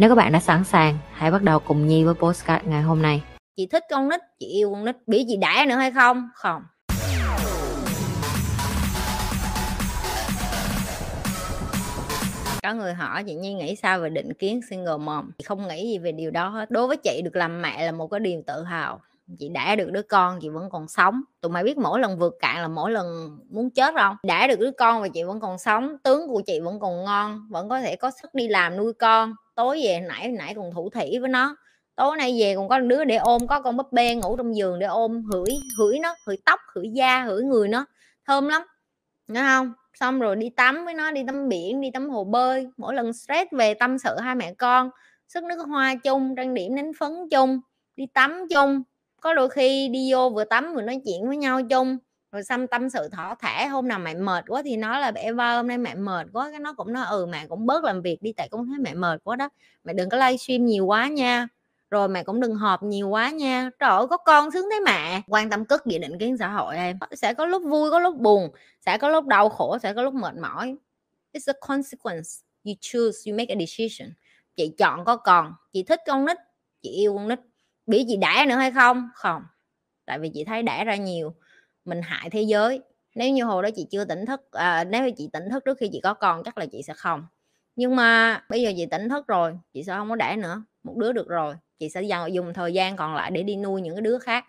Nếu các bạn đã sẵn sàng, hãy bắt đầu cùng Nhi với postcard ngày hôm nay. chị thích con nít chị yêu con nít bị chị đã nữa hay không? Không. Có người hỏi chị Nhi nghĩ sao về định kiến single mom? Chị không nghĩ gì về điều đó hết. Đối với chị được làm mẹ là một cái điều tự hào chị đã được đứa con, chị vẫn còn sống. Tụi mày biết mỗi lần vượt cạn là mỗi lần muốn chết không? Đã được đứa con và chị vẫn còn sống, tướng của chị vẫn còn ngon, vẫn có thể có sức đi làm nuôi con. Tối về nãy nãy còn thủ thỉ với nó. Tối nay về còn có đứa để ôm, có con búp bê ngủ trong giường để ôm, hửi hửi nó, hửi tóc, hửi da, hửi người nó thơm lắm, nghe không? Xong rồi đi tắm với nó, đi tắm biển, đi tắm hồ bơi. Mỗi lần stress về tâm sự hai mẹ con, sức nước hoa chung, trang điểm đánh phấn chung, đi tắm chung có đôi khi đi vô vừa tắm vừa nói chuyện với nhau chung, rồi xăm tâm sự thỏ thẻ hôm nào mẹ mệt quá thì nói là bé ba hôm nay mẹ mệt quá. Cái nó cũng nói ừ mẹ cũng bớt làm việc đi, tại cũng thấy mẹ mệt quá đó. Mẹ đừng có livestream nhiều quá nha. Rồi mẹ cũng đừng họp nhiều quá nha. Trời ơi, có con sướng thấy mẹ quan tâm cất gì định kiến xã hội em. Sẽ có lúc vui, có lúc buồn, sẽ có lúc đau khổ, sẽ có lúc mệt mỏi. It's a consequence. You choose, you make a decision. Chị chọn có con, chị thích con nít, chị yêu con nít biết chị đẻ nữa hay không? Không. Tại vì chị thấy đẻ ra nhiều mình hại thế giới. Nếu như hồi đó chị chưa tỉnh thức à, nếu như chị tỉnh thức trước khi chị có con chắc là chị sẽ không. Nhưng mà bây giờ chị tỉnh thức rồi chị sẽ không có đẻ nữa một đứa được rồi. Chị sẽ dần dùng thời gian còn lại để đi nuôi những cái đứa khác.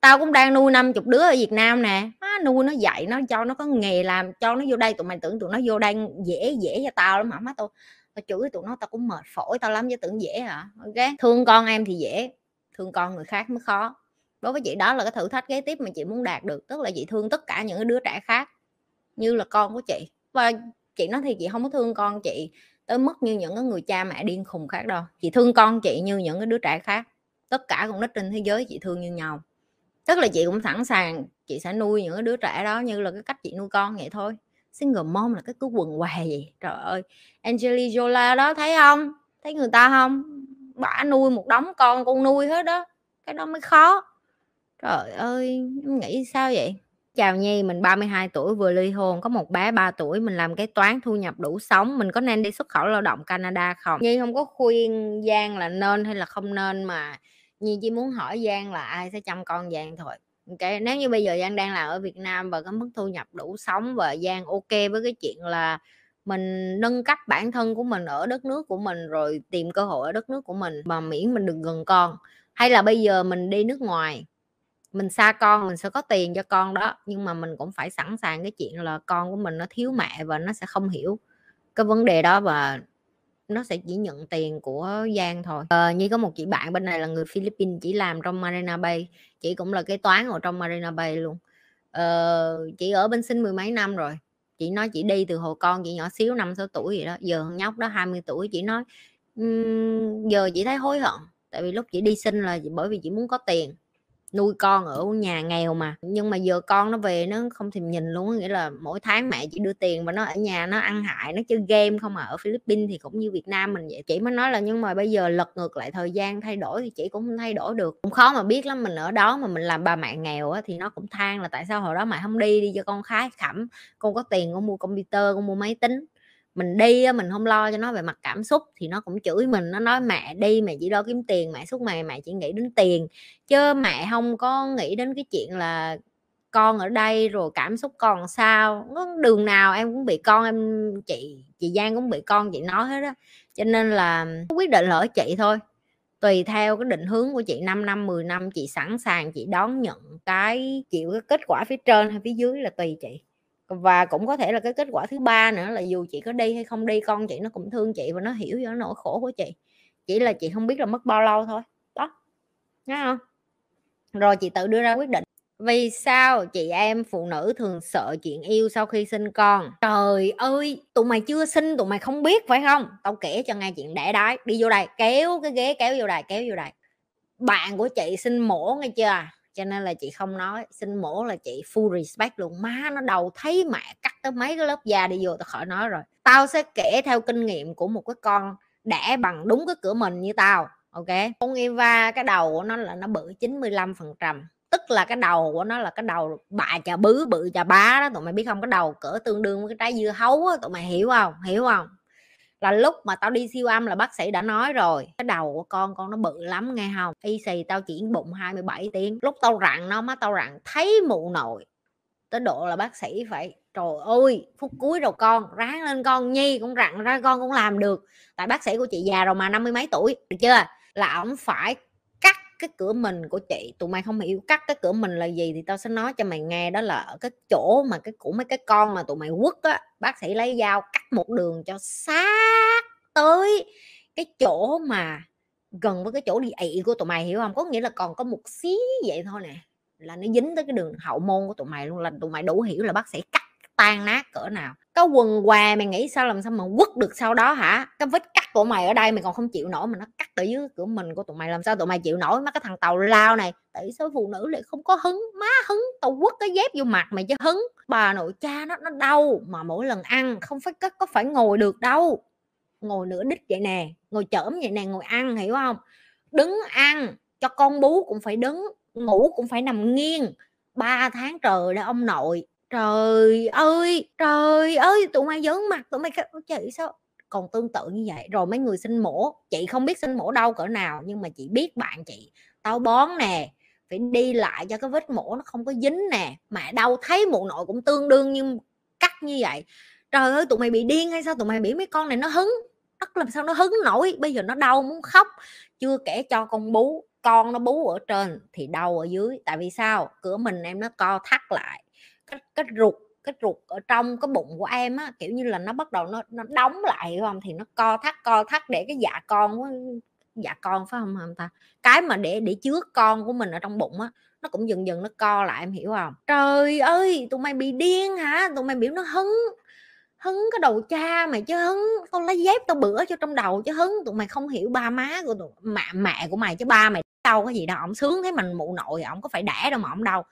Tao cũng đang nuôi 50 đứa ở Việt Nam nè. À, nuôi nó dạy nó cho nó có nghề làm cho nó vô đây. Tụi mày tưởng tụi nó vô đây dễ dễ cho tao lắm hả? Má tôi tao chửi tụi nó tao cũng mệt phổi tao lắm chứ tưởng dễ hả? Ok. Thương con em thì dễ thương con người khác mới khó. Đối với chị, đó là cái thử thách kế tiếp mà chị muốn đạt được, tức là chị thương tất cả những đứa trẻ khác như là con của chị. Và chị nói thì chị không có thương con chị tới mức như những cái người cha mẹ điên khùng khác đâu. Chị thương con chị như những cái đứa trẻ khác. Tất cả con nít trên thế giới chị thương như nhau. Tức là chị cũng sẵn sàng chị sẽ nuôi những cái đứa trẻ đó như là cái cách chị nuôi con vậy thôi. Single mom là cái cứ quần què gì? Trời ơi Angelina Jolie đó thấy không? Thấy người ta không? Bả nuôi một đống con con nuôi hết đó cái đó mới khó. Trời ơi nghĩ sao vậy? Chào Nhi mình 32 tuổi vừa ly hôn có một bé 3 tuổi mình làm cái toán thu nhập đủ sống mình có nên đi xuất khẩu lao động Canada không? Nhi không có khuyên Giang là nên hay là không nên mà Nhi chỉ muốn hỏi Giang là ai sẽ chăm con Giang thôi. Ok nếu như bây giờ Giang đang làm ở Việt Nam và có mức thu nhập đủ sống và Giang ok với cái chuyện là mình nâng cấp bản thân của mình ở đất nước của mình rồi tìm cơ hội ở đất nước của mình mà miễn mình đừng gần con. Hay là bây giờ mình đi nước ngoài mình xa con mình sẽ có tiền cho con đó nhưng mà mình cũng phải sẵn sàng cái chuyện là con của mình nó thiếu mẹ và nó sẽ không hiểu cái vấn đề đó và nó sẽ chỉ nhận tiền của Giang thôi. Ờ, như có một chị bạn bên này là người Philippines chỉ làm trong Marina Bay chị cũng là kế toán ở trong Marina Bay luôn. Ờ, chị ở bên sinh mười mấy năm rồi chị nói chị đi từ hồi con chị nhỏ xíu năm sáu tuổi vậy đó giờ nhóc đó 20 tuổi chị nói um, giờ chị thấy hối hận tại vì lúc chị đi sinh là bởi vì chị muốn có tiền nuôi con ở nhà nghèo mà. Nhưng mà giờ con nó về nó không thèm nhìn luôn nghĩa là mỗi tháng mẹ chỉ đưa tiền và nó ở nhà nó ăn hại nó chơi game không à. Ở Philippines thì cũng như Việt Nam mình vậy. Chị mới nói là nhưng mà bây giờ lật ngược lại thời gian thay đổi thì chị cũng không thay đổi được. Cũng khó mà biết lắm mình ở đó mà mình làm bà mẹ nghèo á, thì nó cũng than là tại sao hồi đó mẹ không đi đi cho con khái khẩm con có tiền con mua computer con mua máy tính mình đi mình không lo cho nó về mặt cảm xúc thì nó cũng chửi mình, nó nói, mẹ đi, mẹ chỉ lo kiếm tiền, mẹ suốt ngày mẹ chỉ nghĩ đến tiền. Chứ mẹ không có nghĩ đến cái chuyện là con ở đây rồi cảm xúc còn sao. Đường nào em cũng bị con, em, chị chị Giang cũng bị con, chị nói hết á. Cho nên là quyết định lỡ chị thôi. Tùy theo cái định hướng của chị 5 năm 10 năm, chị sẵn sàng, chị đón nhận cái chịu cái kết quả phía trên hay phía dưới là tùy chị và cũng có thể là cái kết quả thứ ba nữa là dù chị có đi hay không đi, con chị nó cũng thương chị và nó hiểu cho nỗi khổ của chị. Chỉ là chị không biết là mất bao lâu thôi. Đó. Nghe không? Rồi chị tự đưa ra quyết định. Vì sao chị em phụ nữ thường sợ chuyện yêu sau khi sinh con? Trời ơi, tụi mày chưa sinh, tụi mày không biết, phải không? Tao kể cho nghe chuyện đẻ đái. Đi vô đây, kéo cái ghế, kéo vô đây, kéo vô đây. Bạn của chị sinh mổ nghe chưa à? Cho nên là chị không nói, xin mổ là chị full respect luôn. Má nó đầu thấy mẹ cắt tới mấy cái lớp da đi vô, tao khỏi nói rồi. Tao sẽ kể theo kinh nghiệm của một cái con đẻ bằng đúng cái cửa mình như tao, ok? Con Eva, cái đầu của nó là nó bự 95 phần trăm. Tức là cái đầu của nó là cái đầu bà chà bứ, bự chà bá đó, tụi mày biết không? Cái đầu cỡ tương đương với cái trái dưa hấu á, tụi mày hiểu không? Hiểu không? Là lúc mà tao đi siêu âm là bác sĩ đã nói rồi, cái đầu của con con nó bự lắm nghe không y xì tao chỉ bụng 27 tiếng. Lúc tao rặn nó má, tao rặn thấy mụ nội, tới độ là bác sĩ phải, trời ơi, phút cuối rồi con, ráng lên con nhi cũng rặn ra con cũng làm được. Tại bác sĩ của chị già rồi mà, năm mươi mấy tuổi, được chưa? Là ổng phải cái cửa mình của chị, tụi mày không hiểu cắt cái cửa mình là gì thì tao sẽ nói cho mày nghe. Đó là ở cái chỗ mà cái của mấy cái con mà tụi mày quất á, bác sĩ lấy dao cắt một đường cho sát tới cái chỗ mà gần với cái chỗ đi ị của tụi mày, hiểu không? Có nghĩa là còn có một xí vậy thôi nè, là nó dính tới cái đường hậu môn của tụi mày luôn, là tụi mày đủ hiểu là bác sĩ cắt tan nát cỡ nào. Có quần què mày nghĩ sao, làm sao mà quất được sau đó hả? Cái vết cắt của mày ở đây mày còn không chịu nổi mà nó cắt ở dưới cửa mình của tụi mày làm sao tụi mày chịu nổi? Mấy cái thằng tàu lao này tại sao phụ nữ lại không có hứng má hứng tao quất cái dép vô mặt mày chứ hứng. Bà nội cha nó nó đau mà mỗi lần ăn không phải có, có phải ngồi được đâu. Ngồi nửa đít vậy nè ngồi chởm vậy nè ngồi ăn hiểu không? Đứng ăn cho con bú cũng phải đứng ngủ cũng phải nằm nghiêng. Ba tháng trời đó ông nội trời ơi trời ơi tụi mày giỡn mặt tụi mày chị sao còn tương tự như vậy. Rồi mấy người sinh mổ, chị không biết sinh mổ đâu cỡ nào, nhưng mà chị biết bạn chị tao bón nè, phải đi lại cho cái vết mổ nó không có dính nè. Mà đau thấy mụ nội cũng tương đương như cắt như vậy. Trời ơi, tụi mày bị điên hay sao? Tụi mày bị mấy con này nó hứng. Đất làm sao nó hứng nổi? Bây giờ nó đau muốn khóc. Chưa kể cho con bú, con nó bú ở trên thì đau ở dưới. Tại vì sao? Cửa mình em nó co thắt lại cái cái ruột cái ruột ở trong cái bụng của em á, kiểu như là, nó bắt đầu nó nó đóng lại không thì nó co thắt co thắt để cái dạ con dạ con phải không ta? Cái mà để để chứa con của mình ở trong bụng á, nó cũng dần dần nó co lại, em hiểu không trời ơi! Tụi mày bị điên hả? Tụi mày biểu nó hứng hứng cái đầu cha mày chứ hứng, tao lấy dép tao bữa cho trong đầu chứ hứng. Tụi mày không hiểu ba má của tụi, mẹ mẹ của mày chứ ba mày đâu có gì đâu, ổng sướng thấy mình mụ nội, ổng có phải đẻ đâu mà ổng đâu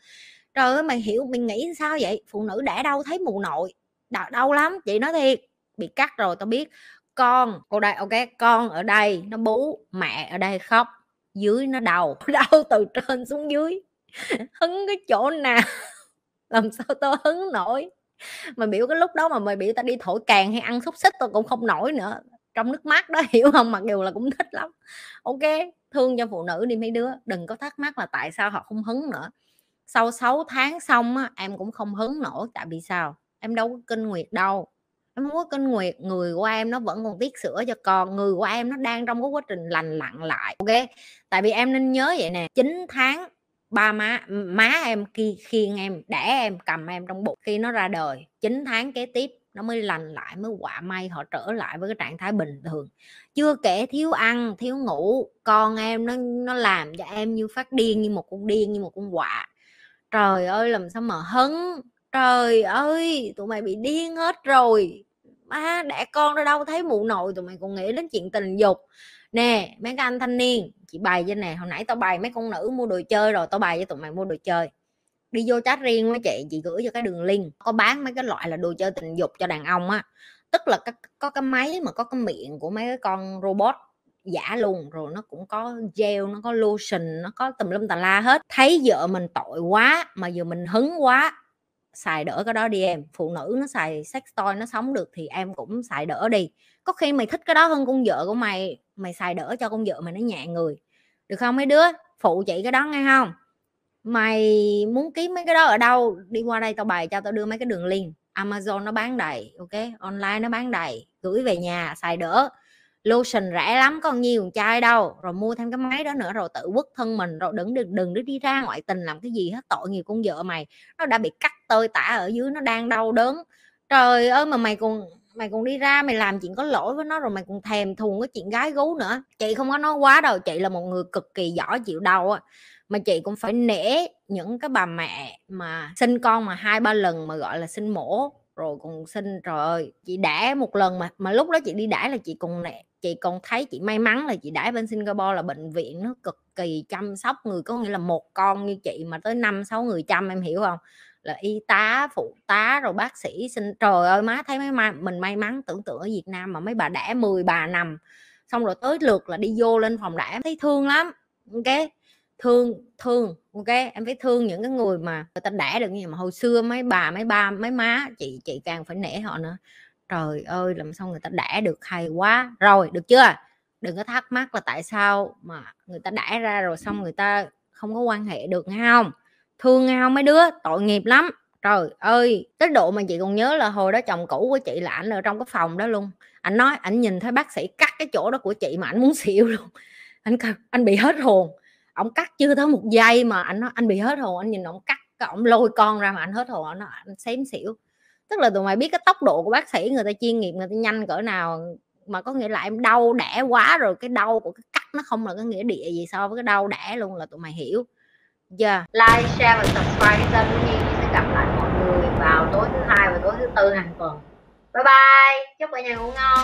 trời ơi mày hiểu mình nghĩ sao vậy? Phụ nữ đẻ đâu thấy mù nội. Đau, đau lắm chị nói thiệt. Bị cắt rồi tao biết. Con cô đây ok con ở đây nó bú mẹ ở đây khóc. Dưới nó đau đau từ trên xuống dưới. Hứng cái chỗ nào? Làm sao tao hứng nổi? Mà biểu cái lúc đó mà mày biểu tao đi thổi càng hay ăn xúc xích tao cũng không nổi nữa. Trong nước mắt đó hiểu không? Mặc dù là cũng thích lắm. Ok thương cho phụ nữ đi mấy đứa. Đừng có thắc mắc là tại sao họ không hứng nữa sau 6 tháng xong á, em cũng không hứng nổi tại vì sao? Em đâu có kinh nguyệt đâu. Em không có kinh nguyệt người của em nó vẫn còn tiết sữa cho con người của em nó đang trong cái quá trình lành lặn lại ok? Tại vì em nên nhớ vậy nè 9 tháng ba má má em khi khiêng em đẻ em cầm em trong bụng khi nó ra đời 9 tháng kế tiếp nó mới lành lại mới quả may họ trở lại với cái trạng thái bình thường. Chưa kể thiếu ăn thiếu ngủ con em nó nó làm cho em như phát điên như một con điên như một con quạ trời ơi làm sao mà hấn trời ơi tụi mày bị điên hết rồi. Má đẻ con ra đâu thấy mụ nội tụi mày còn nghĩ đến chuyện tình dục. Nè mấy cái anh thanh niên chị bày cho nè hồi nãy tao bày mấy con nữ mua đồ chơi rồi tao bày cho tụi mày mua đồ chơi. Đi vô chat riêng với chị chị gửi cho cái đường link có bán mấy cái loại là đồ chơi tình dục cho đàn ông á. Tức là có, có cái máy mà có cái miệng của mấy cái con robot giả luôn, rồi nó cũng có gel, nó có lotion, nó có tùm lum tà la hết. Thấy vợ mình tội quá, mà giờ mình hứng quá, xài đỡ cái đó đi em. Phụ nữ nó xài sex toy nó sống được thì em cũng xài đỡ đi. Có khi mày thích cái đó hơn con vợ của mày mày xài đỡ cho con vợ mày nó nhẹ người. Được không mấy đứa? Phụ chị cái đó nghe không? Mày muốn kiếm mấy cái đó ở đâu? Đi qua đây tao bày cho tao đưa mấy cái đường link. Amazon nó bán đầy, ok? Online nó bán đầy. Gửi về nhà, xài đỡ lotion rẻ lắm còn nhiều chai đâu. Rồi mua thêm cái máy đó nữa, rồi tự quất thân mình, rồi đừng đừng đừng đi ra ngoại tình làm cái gì hết, tội nghiệp con vợ mày. Nó đã bị cắt tơi tả ở dưới, nó đang đau đớn. Trời ơi, mà mày còn mày còn đi ra, mày làm chuyện có lỗi với nó, rồi mày còn thèm thuồng cái chuyện gái gú nữa. Chị không có nói quá đâu, chị là một người cực kỳ giỏi chịu đau á. Mà chị cũng phải nể những cái bà mẹ mà sinh con mà hai, ba lần mà gọi là sinh mổ, rồi còn sinh, trời ơi, chị đẻ một lần mà mà lúc đó chị đi đẻ là chị còn nể chị còn thấy chị may mắn là chị đẻ bên Singapore là bệnh viện nó cực kỳ chăm sóc người, có nghĩa là một con như chị mà tới năm sáu người chăm, em hiểu không? Là y tá, phụ tá rồi bác sĩ sinh, trời ơi, má thấy mấy ma mình may mắn tưởng tượng ở Việt Nam mà mấy bà đẻ 10 bà nằm, xong rồi tới lượt là đi vô lên phòng đẻ thấy thương lắm, ok? Thương thương, ok? Em phải thương những cái người mà người ta đẻ được như mà hồi xưa mấy bà, mấy ba, mấy má chị chị càng phải nể họ nữa trời ơi làm sao người ta đẻ được hay quá. Rồi được chưa? Đừng có thắc mắc là tại sao mà người ta đẻ ra rồi xong người ta không có quan hệ được nghe không thương nghe không mấy đứa? Tội nghiệp lắm. Trời ơi tới độ mà chị còn nhớ là hồi đó chồng cũ của chị là ảnh ở trong cái phòng đó luôn. Anh nói ảnh nhìn thấy bác sĩ cắt cái chỗ đó của chị mà ảnh muốn xỉu luôn. Anh anh bị hết hồn. Ông cắt chưa tới một giây mà anh nói anh bị hết hồn. Anh nhìn ông cắt ông lôi con ra mà anh hết hồn anh, nói, anh xém xỉu tức là tụi mày biết cái tốc độ của bác sĩ, người ta chuyên nghiệp, người ta nhanh cỡ nào, mà có nghĩa là em đau đẻ quá rồi cái đau của cái cắt nó không là cái nghĩa địa gì so với cái đau đẻ luôn là tụi mày hiểu giờ yeah. like, share và subscribe cái kênh của Nhi. Sẽ gặp lại mọi người vào tối thứ hai và tối thứ tư hàng tuần. Bye bye. Chúc cả nhà ngủ ngon.